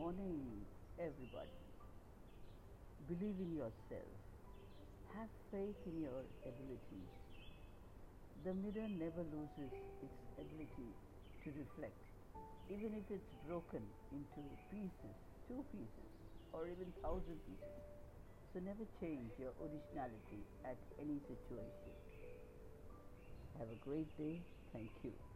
morning, everybody. Believe in yourself. Have faith in your abilities. The mirror never loses its ability to reflect, even if it's broken into pieces, two pieces, or even thousand pieces. So never change your originality at any situation. Have a great day. Thank you.